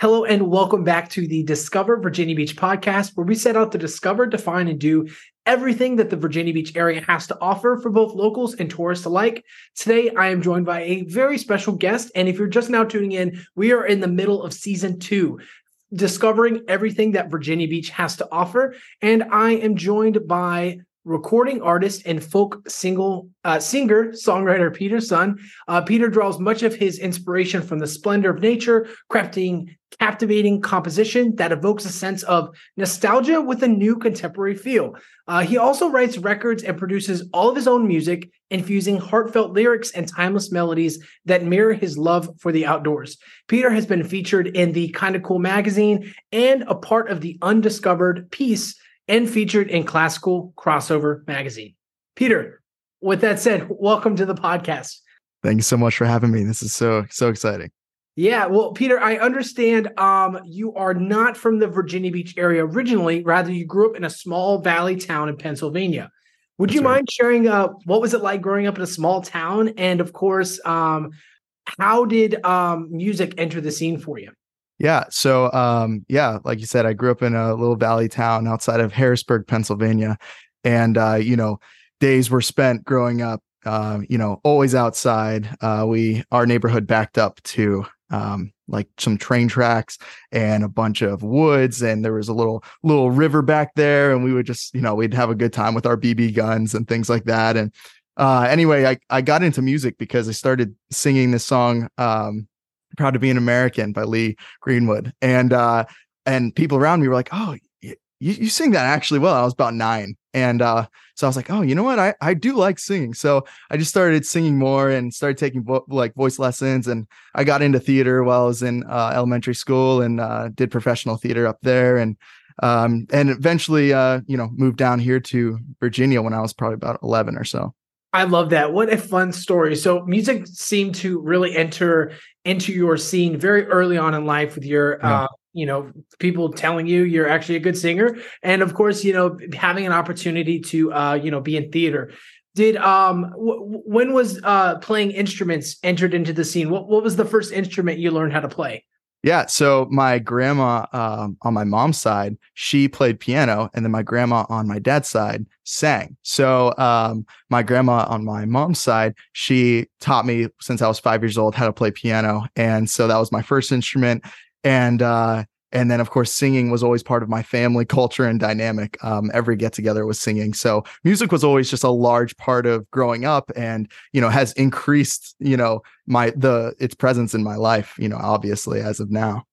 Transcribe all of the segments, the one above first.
Hello and welcome back to the Discover Virginia Beach podcast, where we set out to discover, define, and do everything that the Virginia Beach area has to offer for both locals and tourists alike. Today, I am joined by a very special guest. And if you're just now tuning in, we are in the middle of season two, discovering everything that Virginia Beach has to offer. And I am joined by recording artist and folk single uh, singer songwriter Peter Sun. Uh, Peter draws much of his inspiration from the splendor of nature, crafting captivating composition that evokes a sense of nostalgia with a new contemporary feel. Uh, he also writes records and produces all of his own music, infusing heartfelt lyrics and timeless melodies that mirror his love for the outdoors. Peter has been featured in the Kinda Cool magazine and a part of the Undiscovered piece and featured in Classical Crossover magazine. Peter, with that said, welcome to the podcast. Thank you so much for having me. This is so so exciting. Yeah, well, Peter, I understand um, you are not from the Virginia Beach area originally. Rather, you grew up in a small valley town in Pennsylvania. Would That's you right. mind sharing uh, what was it like growing up in a small town? And of course, um, how did um, music enter the scene for you? Yeah. So, um, yeah, like you said, I grew up in a little valley town outside of Harrisburg, Pennsylvania. And, uh, you know, days were spent growing up, uh, you know, always outside. Uh, we, our neighborhood backed up to, um, like some train tracks and a bunch of woods and there was a little little river back there and we would just you know we'd have a good time with our bb guns and things like that and uh anyway i i got into music because i started singing this song um Proud to Be an American by Lee Greenwood. And uh and people around me were like, "Oh, you, you sing that actually well." I was about 9. And uh so I was like, "Oh, you know what? I I do like singing." So I just started singing more and started taking vo- like voice lessons and I got into theater while I was in uh, elementary school and uh did professional theater up there and um and eventually uh you know moved down here to Virginia when I was probably about 11 or so. I love that. What a fun story. So music seemed to really enter into your scene very early on in life with your yeah. uh, you know people telling you you're actually a good singer. And of course you know having an opportunity to uh you know be in theater. Did um w- when was uh playing instruments entered into the scene? What what was the first instrument you learned how to play yeah. So my grandma um, on my mom's side, she played piano, and then my grandma on my dad's side sang. So um, my grandma on my mom's side, she taught me since I was five years old how to play piano, and so that was my first instrument. And uh, and then of course singing was always part of my family culture and dynamic. Um, every get together was singing. So music was always just a large part of growing up and you know has increased you know my the its presence in my life you know obviously as of now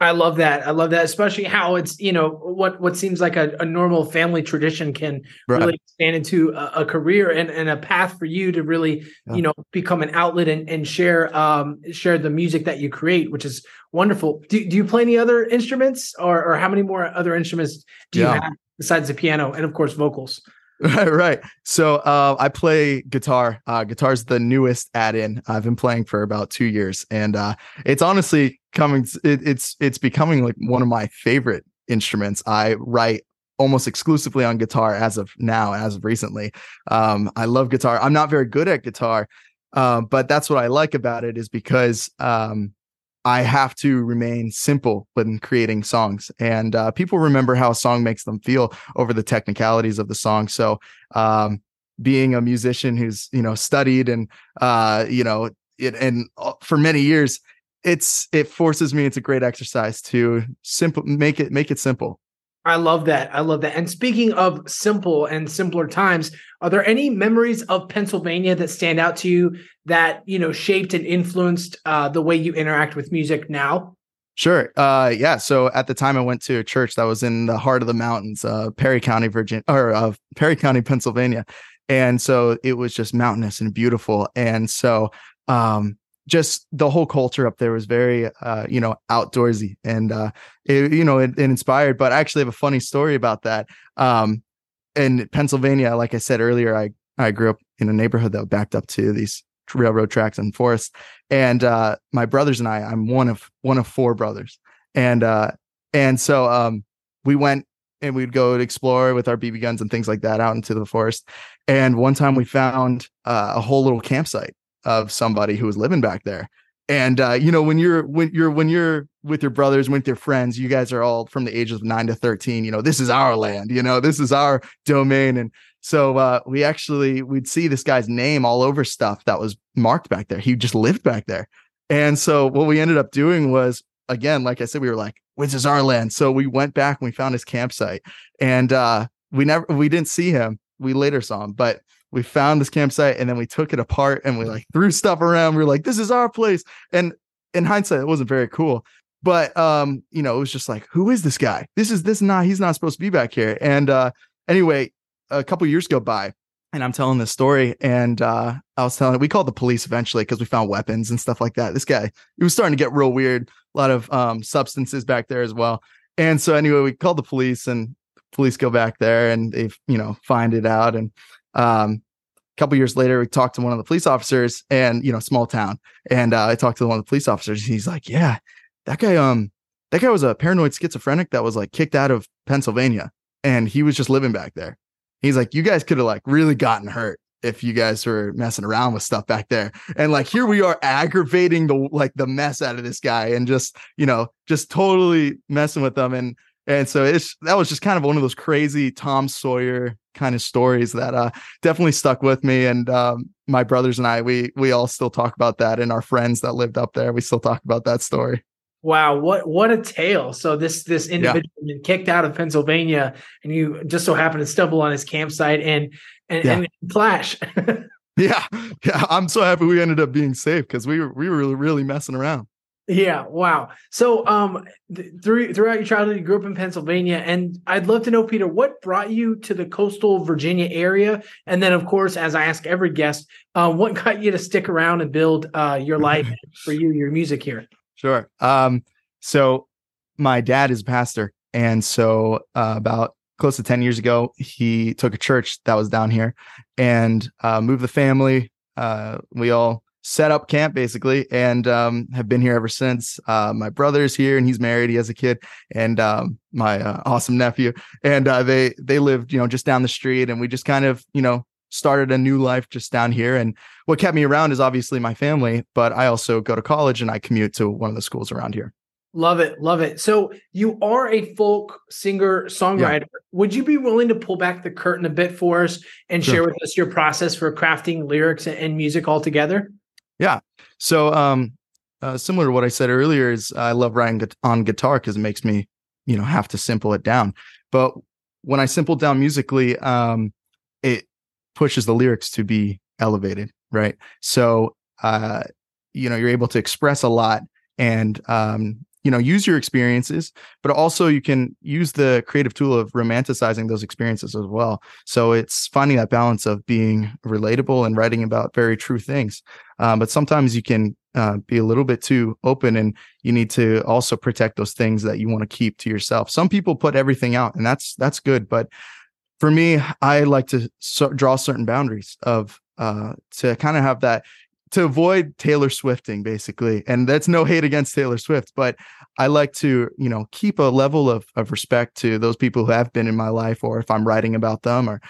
I love that. I love that, especially how it's you know what what seems like a, a normal family tradition can right. really expand into a, a, career and, and a path for you to really yeah. you know become an outlet and, and share um share the music that you create, which is wonderful. Do, do you play any other instruments, or or how many more other instruments do yeah. you have besides the piano and of course vocals? Right, right. So uh, I play guitar. Uh, guitar's the newest add-in. I've been playing for about two years, and uh, it's honestly coming. It, it's it's becoming like one of my favorite instruments. I write almost exclusively on guitar as of now, as of recently. Um, I love guitar. I'm not very good at guitar, uh, but that's what I like about it is because um, I have to remain simple when creating songs. And uh, people remember how a song makes them feel over the technicalities of the song. So, um, being a musician who's you know studied and uh, you know it, and uh, for many years, it's it forces me. It's a great exercise to simple make it make it simple. I love that. I love that. And speaking of simple and simpler times, are there any memories of Pennsylvania that stand out to you that you know shaped and influenced uh, the way you interact with music now? Sure. Uh, yeah. So at the time, I went to a church that was in the heart of the mountains, uh, Perry County, Virginia, or uh, Perry County, Pennsylvania, and so it was just mountainous and beautiful. And so um, just the whole culture up there was very uh, you know outdoorsy and uh, it, you know it, it, inspired but i actually have a funny story about that. Um, in pennsylvania like i said earlier i i grew up in a neighborhood that backed up to these railroad tracks and forests. And uh, my brothers and i i'm one of one of four brothers. And uh and so um we went and we'd go explore with our bb guns and things like that out into the forest. And one time we found uh, a whole little campsite of somebody who was living back there. And uh, you know, when you're when you're when you're with your brothers, with your friends. You guys are all from the ages of nine to 13. You know, this is our land, you know, this is our domain. And so uh, we actually we'd see this guy's name all over stuff that was marked back there. He just lived back there. And so what we ended up doing was again, like I said, we were like, this is our land. So we went back and we found his campsite. And uh, we never we didn't see him. We later saw him, but we found this campsite and then we took it apart and we like threw stuff around. We were like, this is our place. And in hindsight, it wasn't very cool. But um, you know, it was just like, who is this guy? This is this not he's not supposed to be back here. And uh anyway, a couple years go by and I'm telling this story, and uh, I was telling it, we called the police eventually because we found weapons and stuff like that. This guy, it was starting to get real weird. A lot of um, substances back there as well. And so anyway, we called the police, and police go back there, and they you know find it out. And um, a couple years later, we talked to one of the police officers, and you know, small town, and uh, I talked to one of the police officers. he's like, "Yeah, that guy, um, that guy was a paranoid schizophrenic that was like kicked out of Pennsylvania, and he was just living back there." He's like, you guys could have like really gotten hurt if you guys were messing around with stuff back there. And like here we are aggravating the like the mess out of this guy and just, you know, just totally messing with them. And and so it's that was just kind of one of those crazy Tom Sawyer kind of stories that uh definitely stuck with me. And um my brothers and I, we we all still talk about that and our friends that lived up there, we still talk about that story. Wow, what what a tale! So this this individual yeah. been kicked out of Pennsylvania, and you just so happen to stumble on his campsite and and, yeah. and clash. yeah, yeah. I'm so happy we ended up being safe because we were we were really, really messing around. Yeah, wow. So um th- through throughout your childhood, you grew up in Pennsylvania, and I'd love to know, Peter, what brought you to the coastal Virginia area, and then of course, as I ask every guest, uh, what got you to stick around and build uh, your life for you, your music here. Sure. Um, so my dad is a pastor, and so uh, about close to 10 years ago, he took a church that was down here and uh, moved the family. Uh, we all set up camp basically and um, have been here ever since. Uh, my brother's here and he's married. He has a kid and um, my uh, awesome nephew. And uh, they they lived, you know, just down the street. And we just kind of, you know, started a new life just down here. And what kept me around is obviously my family, but I also go to college and I commute to one of the schools around here. Love it. Love it. So you are a folk singer songwriter. Yeah. Would you be willing to pull back the curtain a bit for us and sure. share with us your process for crafting lyrics and music altogether? Yeah. So, um, uh, similar to what I said earlier, is I love writing on guitar because it makes me, you know, have to simple it down. But when I simple down musically, um, it pushes the lyrics to be elevated, right? So, uh, you know, you're able to express a lot and, um, you know, use your experiences, but also you can use the creative tool of romanticizing those experiences as well. So it's finding that balance of being relatable and writing about very true things. Um, but sometimes you can uh, be a little bit too open and you need to also protect those things that you want to keep to yourself. Some people put everything out and that's, that's good. But for me, I like to so- draw certain boundaries of uh, to kind of have that to avoid Taylor Swifting, basically. And that's no hate against Taylor Swift, but I like to, you know, keep a level of of respect to those people who have been in my life, or if I'm writing about them or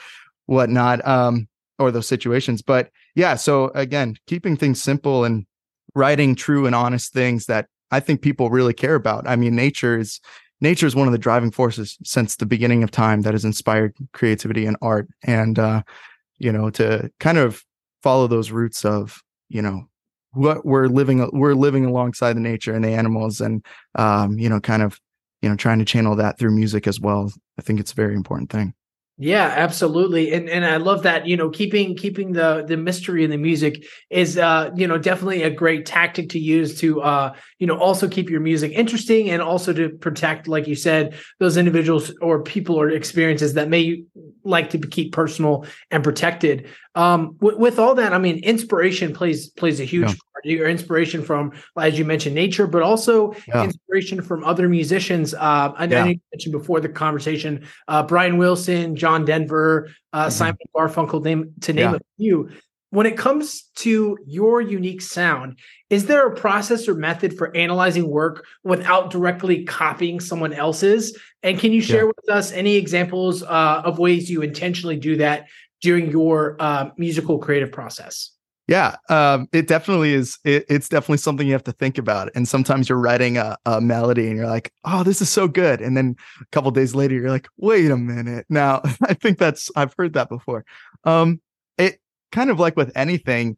whatnot, um, or those situations. But yeah, so again, keeping things simple and writing true and honest things that I think people really care about. I mean, nature is nature is one of the driving forces since the beginning of time that has inspired creativity and art and uh you know to kind of follow those roots of you know what we're living we're living alongside the nature and the animals and um you know kind of you know trying to channel that through music as well i think it's a very important thing yeah, absolutely. And and I love that, you know, keeping keeping the the mystery in the music is uh, you know, definitely a great tactic to use to uh, you know, also keep your music interesting and also to protect like you said, those individuals or people or experiences that may like to keep personal and protected. Um with, with all that, I mean, inspiration plays plays a huge yeah. part. Your inspiration from as you mentioned nature, but also yeah. inspiration from other musicians. Uh I yeah. you mentioned before the conversation uh Brian Wilson, John Denver, uh, mm-hmm. Simon Garfunkel, name to name a few. When it comes to your unique sound, is there a process or method for analyzing work without directly copying someone else's? And can you share yeah. with us any examples uh, of ways you intentionally do that during your uh, musical creative process? Yeah, um, it definitely is. It, it's definitely something you have to think about. And sometimes you're writing a, a, melody and you're like, "Oh, this is so good," and then a couple days later, you're like, "Wait a minute." Now, I think that's I've heard that before. Um, it kind of like with anything,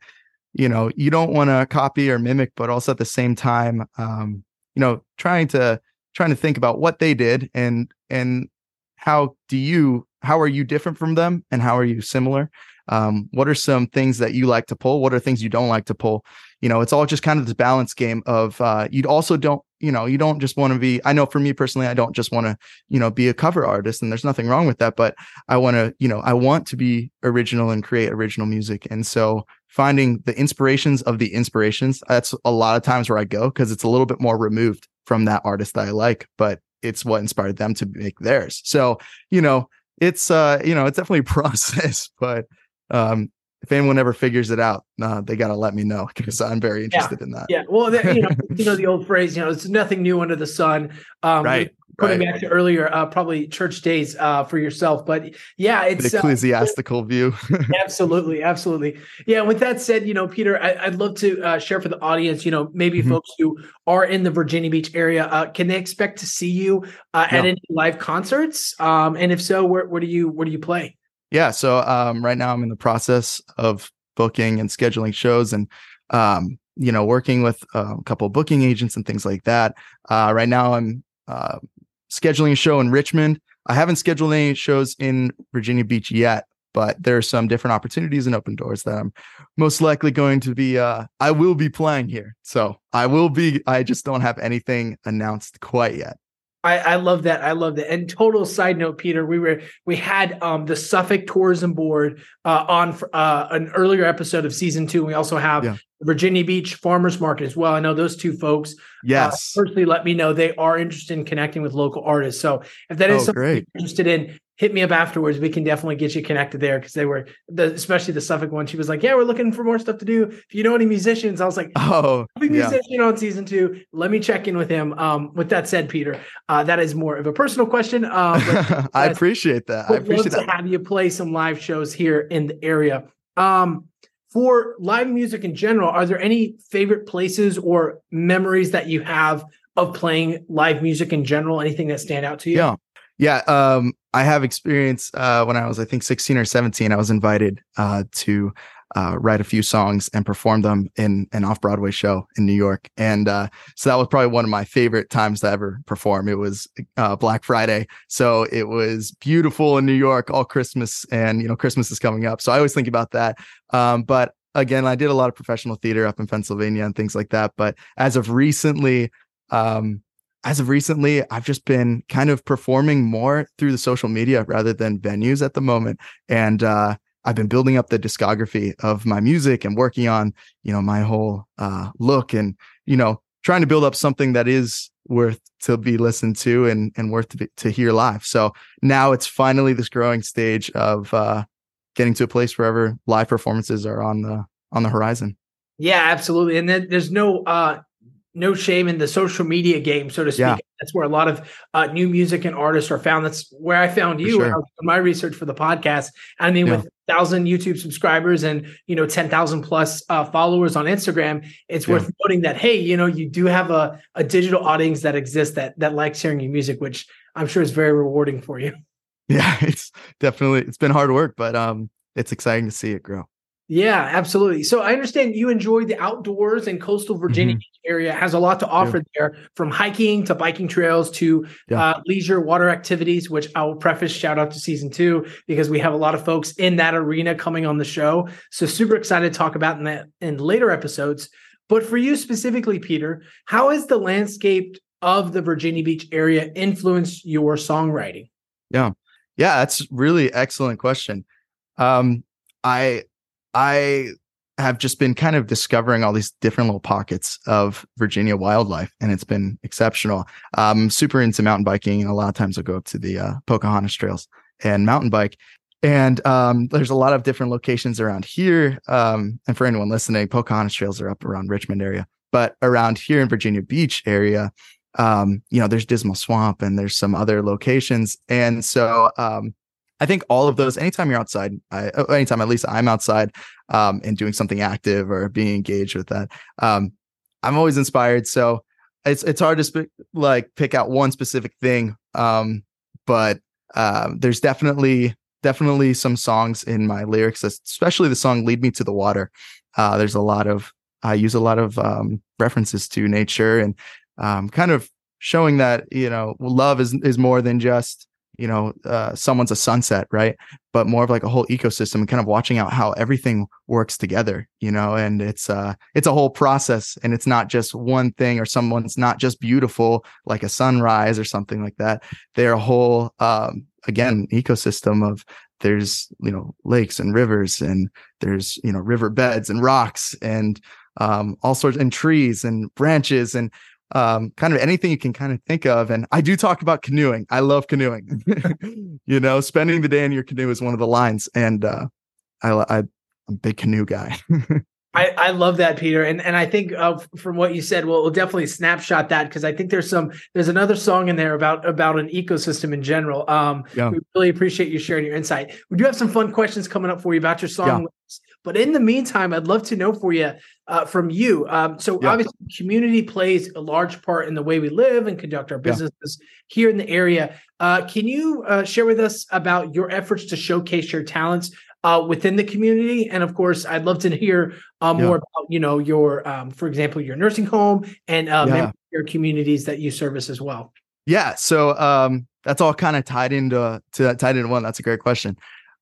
you know, you don't want to copy or mimic, but also at the same time, um, you know, trying to trying to think about what they did and and how do you how are you different from them and how are you similar? Um, what are some things that you like to pull? What are things you don't like to pull? You know it's all just kind of this balance game of uh, you also don't you know you don't just want to be i know for me personally i don't just want to you know be a cover artist and there's nothing wrong with that but i want to you know i want to be original and create original music and so finding the inspirations of the inspirations that's a lot of times where i go because it's a little bit more removed from that artist that i like but it's what inspired them to make theirs. So you know it's uh you know it's definitely a process but um, if anyone ever figures it out, uh, they got to let me know because I'm very interested yeah. in that. Yeah. Well, you know, you know the old phrase, you know, it's nothing new under the sun. Um, right. Putting right. back to earlier, uh, probably church days uh, for yourself, but yeah, it's the uh, ecclesiastical view. absolutely, absolutely. Yeah. With that said, you know, Peter, I, would love to uh, share for the audience. You know, maybe mm-hmm. folks who are in the Virginia Beach area, uh, can they expect to see you uh, at any live concerts? Um, and if so, where, where do you where do you play? Yeah. So um, right now I'm in the process of booking and scheduling shows and, um, you know, working with uh, a couple of booking agents and things like that. Uh, right now I'm uh, scheduling a show in Richmond. I haven't scheduled any shows in Virginia Beach yet, but there are some different opportunities and open doors that I'm most likely going to be uh I will be playing here. So I will be I just don't have anything announced quite yet. I, I love that. I love that. And total side note, Peter, we were we had um, the Suffolk Tourism Board uh, on uh, an earlier episode of season two. We also have yeah. Virginia Beach Farmers Market as well. I know those two folks. Uh, yes, uh, personally, let me know they are interested in connecting with local artists. So if that is oh, something great. you're interested in, hit me up afterwards. We can definitely get you connected there because they were the especially the Suffolk one. She was like, "Yeah, we're looking for more stuff to do. If you know any musicians," I was like, "Oh, big yeah. musician on season two. Let me check in with him." Um, with that said, Peter, uh, that is more of a personal question. Uh, I appreciate that. I appreciate that. have you play some live shows here in the area. Um, for live music in general, are there any favorite places or memories that you have of playing live music in general? Anything that stand out to you? Yeah. Yeah, um, I have experience uh, when I was, I think, 16 or 17. I was invited uh, to uh, write a few songs and perform them in an off Broadway show in New York. And uh, so that was probably one of my favorite times to ever perform. It was uh, Black Friday. So it was beautiful in New York, all Christmas, and, you know, Christmas is coming up. So I always think about that. Um, but again, I did a lot of professional theater up in Pennsylvania and things like that. But as of recently, um, as of recently, I've just been kind of performing more through the social media rather than venues at the moment. And uh, I've been building up the discography of my music and working on, you know, my whole uh, look and, you know, trying to build up something that is worth to be listened to and, and worth to, be, to hear live. So now it's finally this growing stage of uh, getting to a place wherever live performances are on the on the horizon. Yeah, absolutely. And then there's no uh no shame in the social media game, so to speak. Yeah. That's where a lot of uh, new music and artists are found. That's where I found you sure. my research for the podcast. I mean, yeah. with thousand YouTube subscribers and you know ten thousand plus uh, followers on Instagram, it's yeah. worth noting that hey, you know, you do have a, a digital audience that exists that that likes hearing your music, which I'm sure is very rewarding for you. Yeah, it's definitely it's been hard work, but um, it's exciting to see it grow. Yeah, absolutely. So I understand you enjoy the outdoors and coastal Virginia mm-hmm. area has a lot to offer yeah. there from hiking to biking trails to yeah. uh, leisure water activities, which I will preface shout out to season two because we have a lot of folks in that arena coming on the show. So super excited to talk about in that in later episodes. But for you specifically, Peter, how has the landscape of the Virginia Beach area influenced your songwriting? Yeah. Yeah, that's really excellent question. Um, I I have just been kind of discovering all these different little pockets of Virginia wildlife, and it's been exceptional. I'm super into mountain biking, and a lot of times I'll go up to the uh, Pocahontas trails and mountain bike. And um, there's a lot of different locations around here. Um, and for anyone listening, Pocahontas trails are up around Richmond area, but around here in Virginia Beach area, um, you know, there's Dismal Swamp and there's some other locations. And so um, I think all of those, anytime you're outside, I, oh, anytime at least I'm outside um, and doing something active or being engaged with that, um, I'm always inspired. So it's it's hard to sp- like pick out one specific thing, um, but uh, there's definitely definitely some songs in my lyrics, especially the song "Lead Me to the Water." Uh, there's a lot of I use a lot of um, references to nature and um, kind of showing that you know love is is more than just you know uh, someone's a sunset right? But more of like a whole ecosystem and kind of watching out how everything works together you know? And it's uh it's a whole process and it's not just one thing or someone's not just beautiful like a sunrise or something like that. They're a whole um again ecosystem of there's you know lakes and rivers and there's you know river beds and rocks and um all sorts and trees and branches and um, kind of anything you can kind of think of. And I do talk about canoeing. I love canoeing. you know, spending the day in your canoe is one of the lines, and uh, I, I I'm a big canoe guy. I, I love that, Peter, and and I think uh, from what you said, we'll, we'll definitely snapshot that because I think there's some there's another song in there about about an ecosystem in general. Um, yeah. we really appreciate you sharing your insight. We do have some fun questions coming up for you about your song, yeah. But in the meantime, I'd love to know for you uh, from you. Um, so yeah. obviously, community plays a large part in the way we live and conduct our businesses here in the area. Uh, can you uh, share with us about your efforts to showcase your talents? uh, within the community. And of course, I'd love to hear uh, more yeah. about, you know, your, um, for example, your nursing home and uh, yeah. your communities that you service as well. Yeah. So um, that's all kind of tied into to tied into one. That's a great question.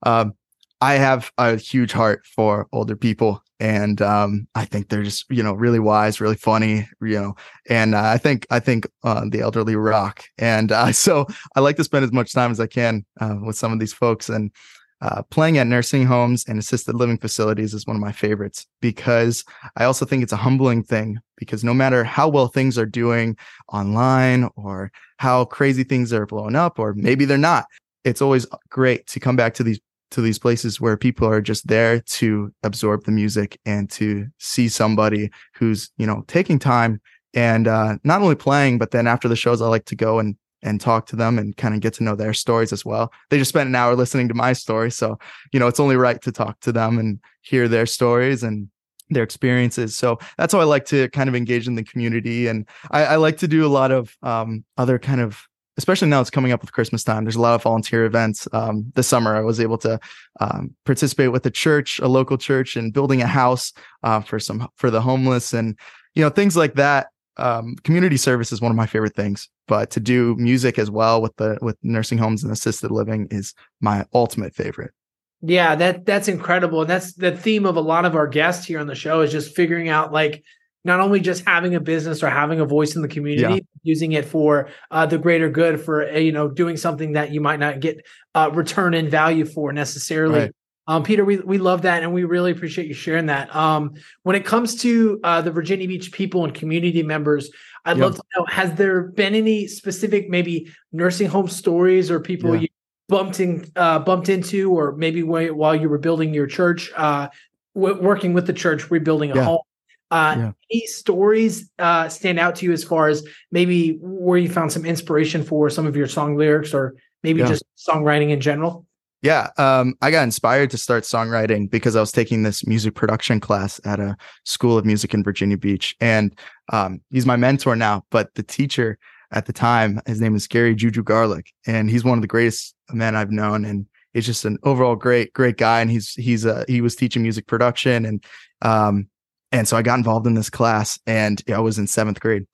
Um, I have a huge heart for older people, and um, I think they're just you know really wise, really funny, you know. And uh, I think I think uh, the elderly rock, and uh, so I like to spend as much time as I can uh, with some of these folks. And uh, playing at nursing homes and assisted living facilities is one of my favorites because I also think it's a humbling thing because no matter how well things are doing online or how crazy things are blowing up or maybe they're not, it's always great to come back to these to these places where people are just there to absorb the music and to see somebody who's you know taking time and uh, not only playing but then after the shows i like to go and and talk to them and kind of get to know their stories as well. They just spent an hour listening to my story. So, you know, it's only right to talk to them and hear their stories and their experiences. So that's how I like to kind of engage in the community. And I, I like to do a lot of um, other kind of, especially now it's coming up with Christmas time. There's a lot of volunteer events. Um, this summer, I was able to um, participate with a church, a local church, and building a house uh, for some for the homeless and you know things like that um, community service is one of my favorite things, but to do music as well with the with nursing homes and assisted living is my ultimate favorite. Yeah, that that's incredible, and that's the theme of a lot of our guests here on the show is just figuring out like not only just having a business or having a voice in the community, yeah. using it for uh, the greater good, for uh, you know doing something that you might not get uh, return in value for necessarily. Right. Um, Peter, we, we love that and we really appreciate you sharing that. Um, when it comes to uh, the Virginia Beach people and community members, I'd yep. love to know has there been any specific, maybe nursing home stories or people yeah. you bumped in, uh, bumped into, or maybe while you were building your church, uh, w- working with the church, rebuilding a yeah. home? Uh, yeah. Any stories uh, stand out to you as far as maybe where you found some inspiration for some of your song lyrics or maybe just songwriting in general? Yeah, um, I got inspired to start songwriting because I was taking this music production class at a school of music in Virginia Beach, and um, he's my mentor now. But the teacher at the time, his name is Gary Juju Garlic, and he's one of the greatest men I've known, and he's just an overall great, great guy. And he's he's uh, he was teaching music production, and um, and so I got involved in this class, and I was in seventh grade,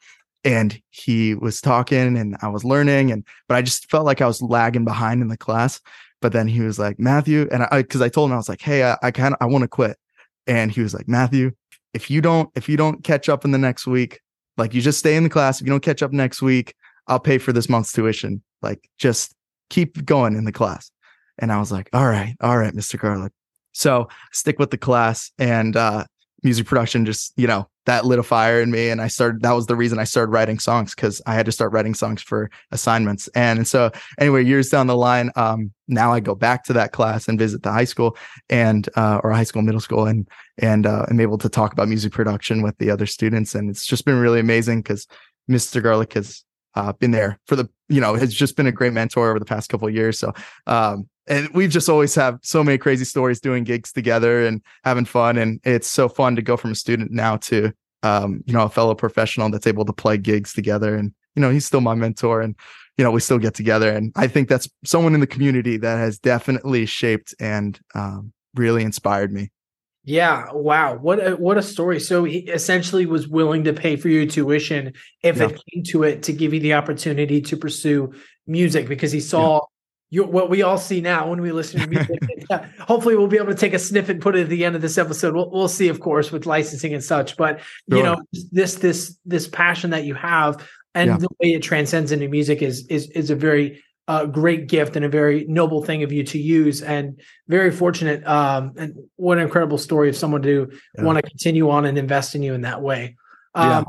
and he was talking, and I was learning, and but I just felt like I was lagging behind in the class. But then he was like, Matthew, and I, cause I told him, I was like, Hey, I, I kind of, I want to quit. And he was like, Matthew, if you don't, if you don't catch up in the next week, like you just stay in the class. If you don't catch up next week, I'll pay for this month's tuition. Like just keep going in the class. And I was like, all right, all right, Mr. Garlic. So stick with the class and uh music production just, you know, that lit a fire in me. And i started that was the reason i started writing songs because i had to start writing songs for assignments. And so anyway years down the line um, now i go back to that class and visit the high school and uh, or high school middle school and and uh, i'm able to talk about music production with the other students. And it's just been really amazing because mr garlic has uh, been there for the you know has just been a great mentor over the past couple years. So um, and we've just always have so many crazy stories doing gigs together and having fun. And it's so fun to go from a student now to, um, you know, a fellow professional that's able to play gigs together. And, you know, he's still my mentor and, you know, we still get together. And I think that's someone in the community that has definitely shaped and um, really inspired me. Yeah, wow. What a what a story. So he essentially was willing to pay for your tuition if yeah. it came to it to give you the opportunity to pursue music because he saw yeah. You what we all see now when we listen to music. hopefully we'll be able to take a sniff and put it at the end of this episode. We'll, we'll see of course with licensing and such, but sure. you know this this this passion that you have and yeah. the way it transcends into music is is is a very a great gift and a very noble thing of you to use and very fortunate um and what an incredible story of someone to yeah. want to continue on and invest in you in that way um.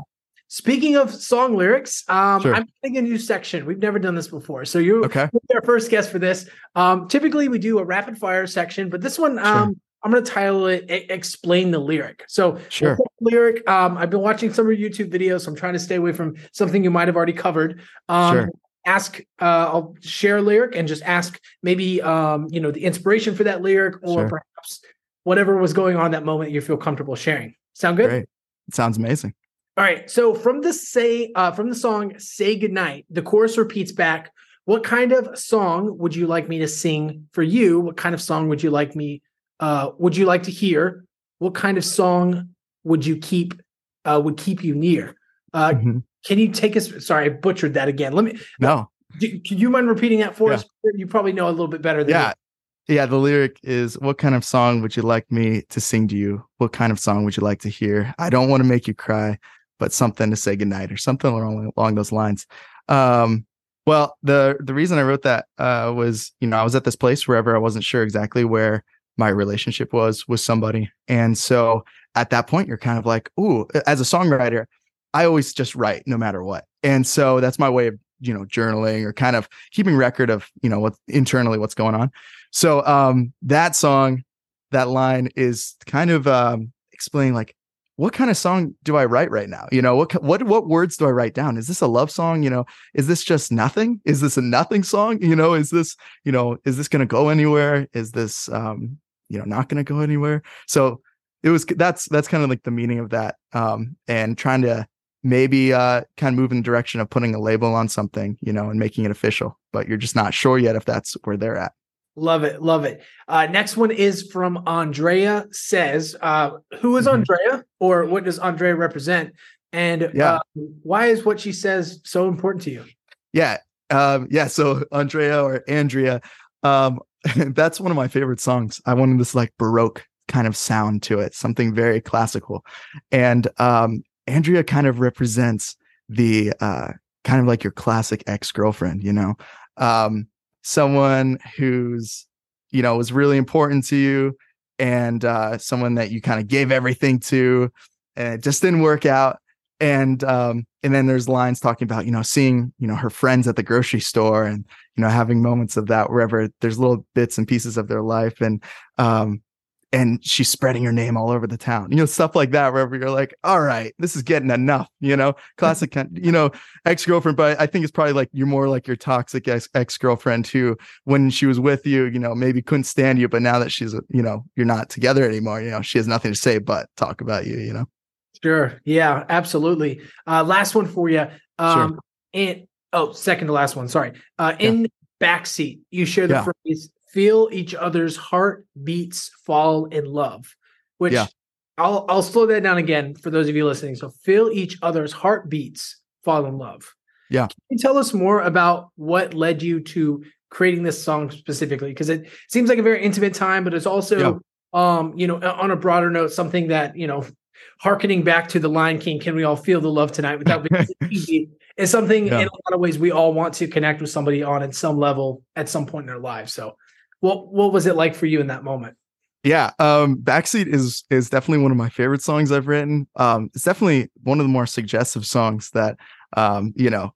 Speaking of song lyrics um sure. i'm getting a new section we've never done this before so you're, okay. our first guest for this um typically we do a rapid fire section but this one um sure. I'm going to title it "Explain the Lyric." So, sure. Lyric. Um, I've been watching some of your YouTube videos, so I'm trying to stay away from something you might have already covered. Um, sure ask uh, I'll share a lyric and just ask maybe um, you know the inspiration for that lyric or sure. perhaps whatever was going on that moment you feel comfortable sharing. Sound good? Great. Sounds amazing. All right. So from the say uh, from the song "Say Goodnight," the chorus repeats back. What kind of song would you like me to sing for you? What kind of song would you like me? Uh, would you like to hear? What kind of song would you keep? Uh, would keep you near? Uh, mm-hmm. Can you take us? Sorry, I butchered that again. Let me. No. Do, can you mind repeating that for yeah. us? You probably know a little bit better than yeah. Me. Yeah, the lyric is What kind of song would you like me to sing to you? What kind of song would you like to hear? I don't want to make you cry, but something to say goodnight or something along, along those lines. Um, well, the the reason I wrote that uh, was, you know, I was at this place wherever I wasn't sure exactly where my relationship was with somebody. And so at that point, you're kind of like, ooh, as a songwriter, I always just write no matter what. And so that's my way of, you know, journaling or kind of keeping record of, you know, what internally what's going on. So um that song, that line is kind of um explaining like what kind of song do I write right now? You know, what what what words do I write down? Is this a love song? You know, is this just nothing? Is this a nothing song? You know, is this, you know, is this going to go anywhere? Is this um, you know, not going to go anywhere? So it was that's that's kind of like the meaning of that um and trying to maybe uh, kind of move in the direction of putting a label on something, you know, and making it official. But you're just not sure yet if that's where they're at. Love it, love it. Uh, next one is from Andrea says, uh, "Who is mm-hmm. Andrea, or what does Andrea represent, and yeah. uh, why is what she says so important to you?" Yeah, um, yeah. So Andrea or Andrea, um, that's one of my favorite songs. I wanted this like baroque kind of sound to it, something very classical, and um, Andrea kind of represents the uh, kind of like your classic ex girlfriend, you know, um, someone who's, you know, was really important to you and uh, someone that you kind of gave everything to and it just didn't work out. And um, and then there's lines talking about, you know, seeing, you know, her friends at the grocery store and, you know, having moments of that wherever there's little bits and pieces of their life. And um, and she's spreading her name all over the town. You know, stuff like that, wherever you're like, all right, this is getting enough, you know, classic, you know, ex girlfriend. But I think it's probably like you're more like your toxic ex girlfriend who, when she was with you, you know, maybe couldn't stand you. But now that she's, you know, you're not together anymore, you know, she has nothing to say but talk about you, you know? Sure. Yeah, absolutely. Uh, last one for you. Um, sure. And, oh, second to last one. Sorry. Uh, in yeah. backseat, you share the yeah. phrase feel each other's heartbeats fall in love which yeah. I'll I'll slow that down again for those of you listening. So feel each other's heartbeats fall in love. Yeah. Can you tell us more about what led you to creating this song specifically? Because it seems like a very intimate time, but it's also yeah. um, you know, on a broader note, something that, you know, harkening back to the Lion King, can we all feel the love tonight without being easy? Is something yeah. in a lot of ways we all want to connect with somebody on at some level at some point in their lives. So what what was it like for you in that moment? Yeah, um, Backseat is is definitely one of my favorite songs I've written. Um, it's definitely one of the more suggestive songs that um, you know,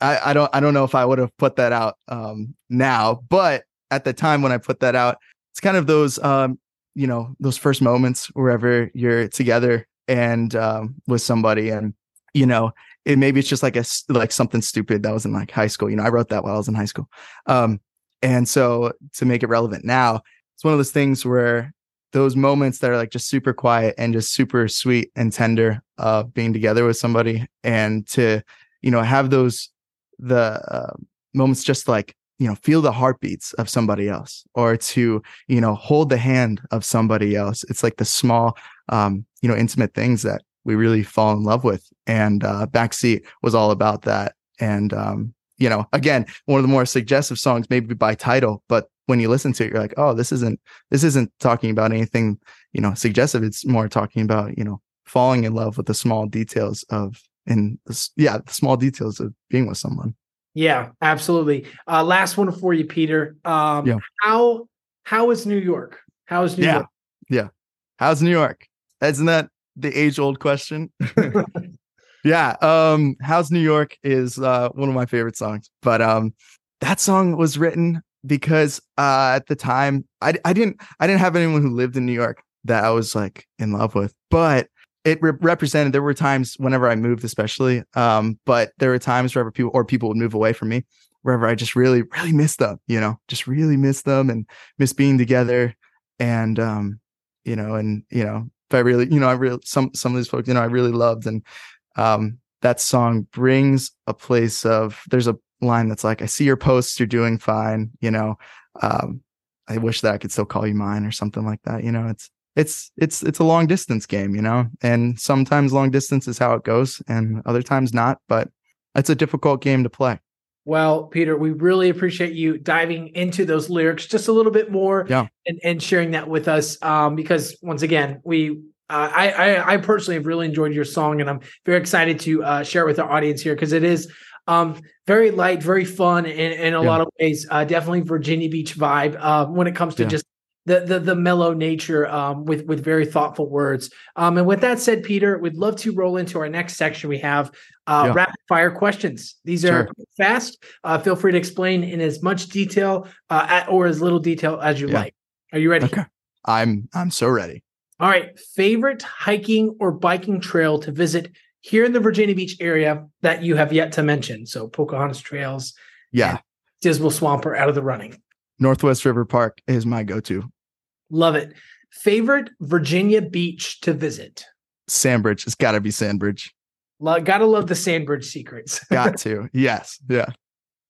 I, I don't I don't know if I would have put that out um now, but at the time when I put that out, it's kind of those um, you know, those first moments wherever you're together and um with somebody and you know, it maybe it's just like a like something stupid that was in like high school. You know, I wrote that while I was in high school. Um And so to make it relevant now, it's one of those things where those moments that are like just super quiet and just super sweet and tender of being together with somebody and to, you know, have those the uh, moments just like you know feel the heartbeats of somebody else or to you know hold the hand of somebody else. It's like the small um you know intimate things that we really fall in love with. And uh backseat was all about that. And um you know again one of the more suggestive songs maybe by title but when you listen to it you're like oh this isn't this isn't talking about anything you know suggestive. It's more talking about you know falling in love with the small details of and yeah the small details of being with someone. Yeah absolutely. Uh last one for you peter. Um yeah. how how is new york? How is new yeah. york? Yeah. How's new york? Isn't that the age old question yeah um how's new york is uh one of my favorite songs but um that song was written because uh at the time i i didn't i didn't have anyone who lived in new york that i was like in love with but it re- represented there were times whenever i moved especially um but there were times wherever people or people would move away from me wherever i just really really missed them you know just really miss them and miss being together and um you know and you know if i really you know i really some some of these folks you know i really loved and um that song brings a place of there's a line that's like i see your posts you're doing fine you know um i wish that i could still call you mine or something like that you know it's it's it's it's a long distance game, you know, and sometimes long distance is how it goes, and other times not. But it's a difficult game to play. Well, Peter, we really appreciate you diving into those lyrics just a little bit more, yeah. and, and sharing that with us. Um, because once again, we uh, I, I, I personally have really enjoyed your song, and I'm very excited to uh, share it with our audience here because it is um, very light, very fun, in, in a yeah. lot of ways. Uh, definitely Virginia Beach vibe uh, when it comes to yeah. just the the the mellow nature um, with with very thoughtful words. Um, and with that said, Peter, we'd love to roll into our next section. We have uh, yeah. rapid fire questions. These are sure. fast. Uh, feel free to explain in as much detail uh, at, or as little detail as you yeah. like. Are you ready? Okay. I'm I'm so ready. All right. Favorite hiking or biking trail to visit here in the Virginia Beach area that you have yet to mention. So Pocahontas Trails. Yeah. Dismal Swamp are out of the running. Northwest River Park is my go-to. Love it. Favorite Virginia beach to visit? Sandbridge. It's got to be Sandbridge. Lo- gotta love the Sandbridge secrets. got to. Yes. Yeah.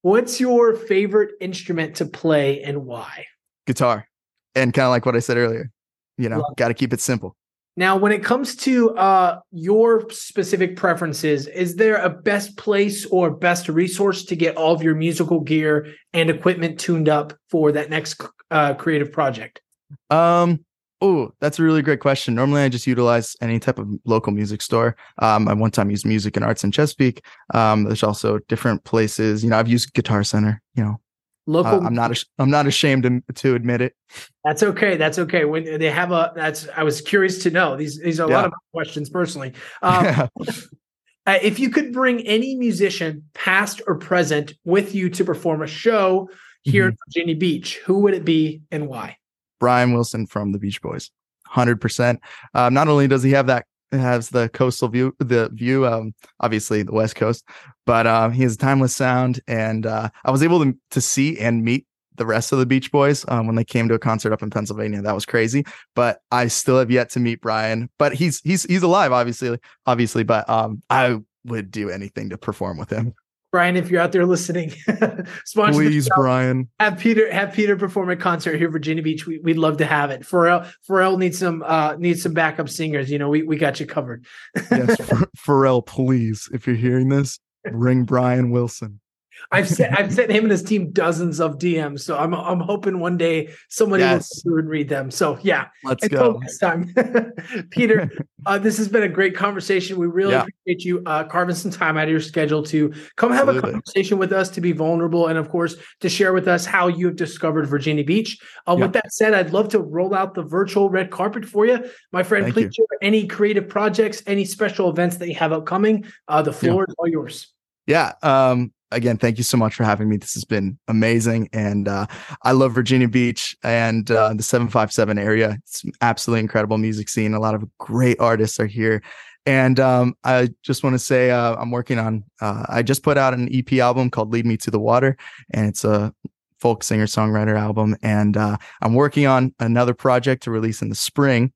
What's your favorite instrument to play and why? Guitar. And kind of like what I said earlier, you know, got to keep it simple. Now, when it comes to uh, your specific preferences, is there a best place or best resource to get all of your musical gear and equipment tuned up for that next uh, creative project? Um, oh, that's a really great question. Normally, I just utilize any type of local music store. Um, I one time used Music and Arts in Chesapeake. Um, there's also different places. You know, I've used Guitar Center. You know, local. Uh, I'm not. I'm not ashamed to, to admit it. That's okay. That's okay. When they have a, that's. I was curious to know. These these are a yeah. lot of questions personally. Um, yeah. uh, if you could bring any musician, past or present, with you to perform a show here mm-hmm. in Virginia Beach, who would it be and why? Brian Wilson from the Beach Boys. 100%. Um, not only does he have that has the coastal view, the view, um, obviously the West Coast, but um, he has timeless sound. And uh, I was able to, to see and meet the rest of the Beach Boys um, when they came to a concert up in Pennsylvania. That was crazy. But I still have yet to meet Brian. But he's he's he's alive, obviously, obviously. But um, I would do anything to perform with him. Brian, if you're out there listening, please, Brian, have Peter have Peter perform a concert here, Virginia Beach. We, would love to have it. Pharrell Pharrell needs some uh needs some backup singers. You know, we, we got you covered. yes, Pharrell, please, if you're hearing this, bring Brian Wilson. I've sent I've sent him and his team dozens of DMs, so I'm I'm hoping one day somebody yes. will and read them. So yeah, let's go next time. Peter, uh, this has been a great conversation. We really yeah. appreciate you uh, carving some time out of your schedule to come Absolutely. have a conversation with us, to be vulnerable, and of course to share with us how you have discovered Virginia Beach. Uh, yeah. With that said, I'd love to roll out the virtual red carpet for you, my friend. Thank please you. share any creative projects, any special events that you have upcoming. Uh, the floor yeah. is all yours. Yeah. Um, again, thank you so much for having me. This has been amazing. And uh, I love Virginia Beach and uh, the 757 area. It's absolutely incredible music scene. A lot of great artists are here. And um, I just want to say uh, I'm working on, uh, I just put out an EP album called Lead Me to the Water. And it's a folk singer songwriter album. And uh, I'm working on another project to release in the spring,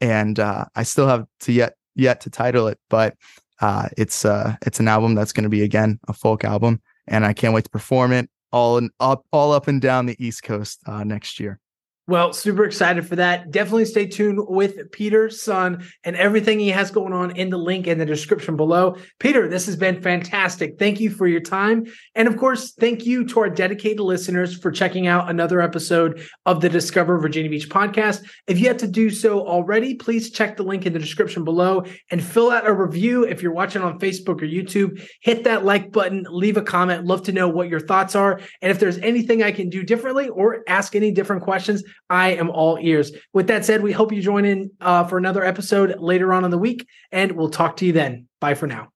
and uh, I still have to yet yet to title it, but uh, it's uh, it's an album that's going to be again a folk album, and I can't wait to perform it all and up all up and down the East Coast uh, next year. Well, super excited for that. Definitely stay tuned with Peter Sun and everything he has going on in the link in the description below. Peter, this has been fantastic. Thank you for your time. And of course, thank you to our dedicated listeners for checking out another episode of the Discover Virginia Beach podcast. If you have to do so already, please check the link in the description below and fill out a review. If you're watching on Facebook or YouTube, hit that like button, leave a comment. Love to know what your thoughts are. And if there's anything I can do differently or ask any different questions, I am all ears. With that said, we hope you join in uh, for another episode later on in the week, and we'll talk to you then. Bye for now.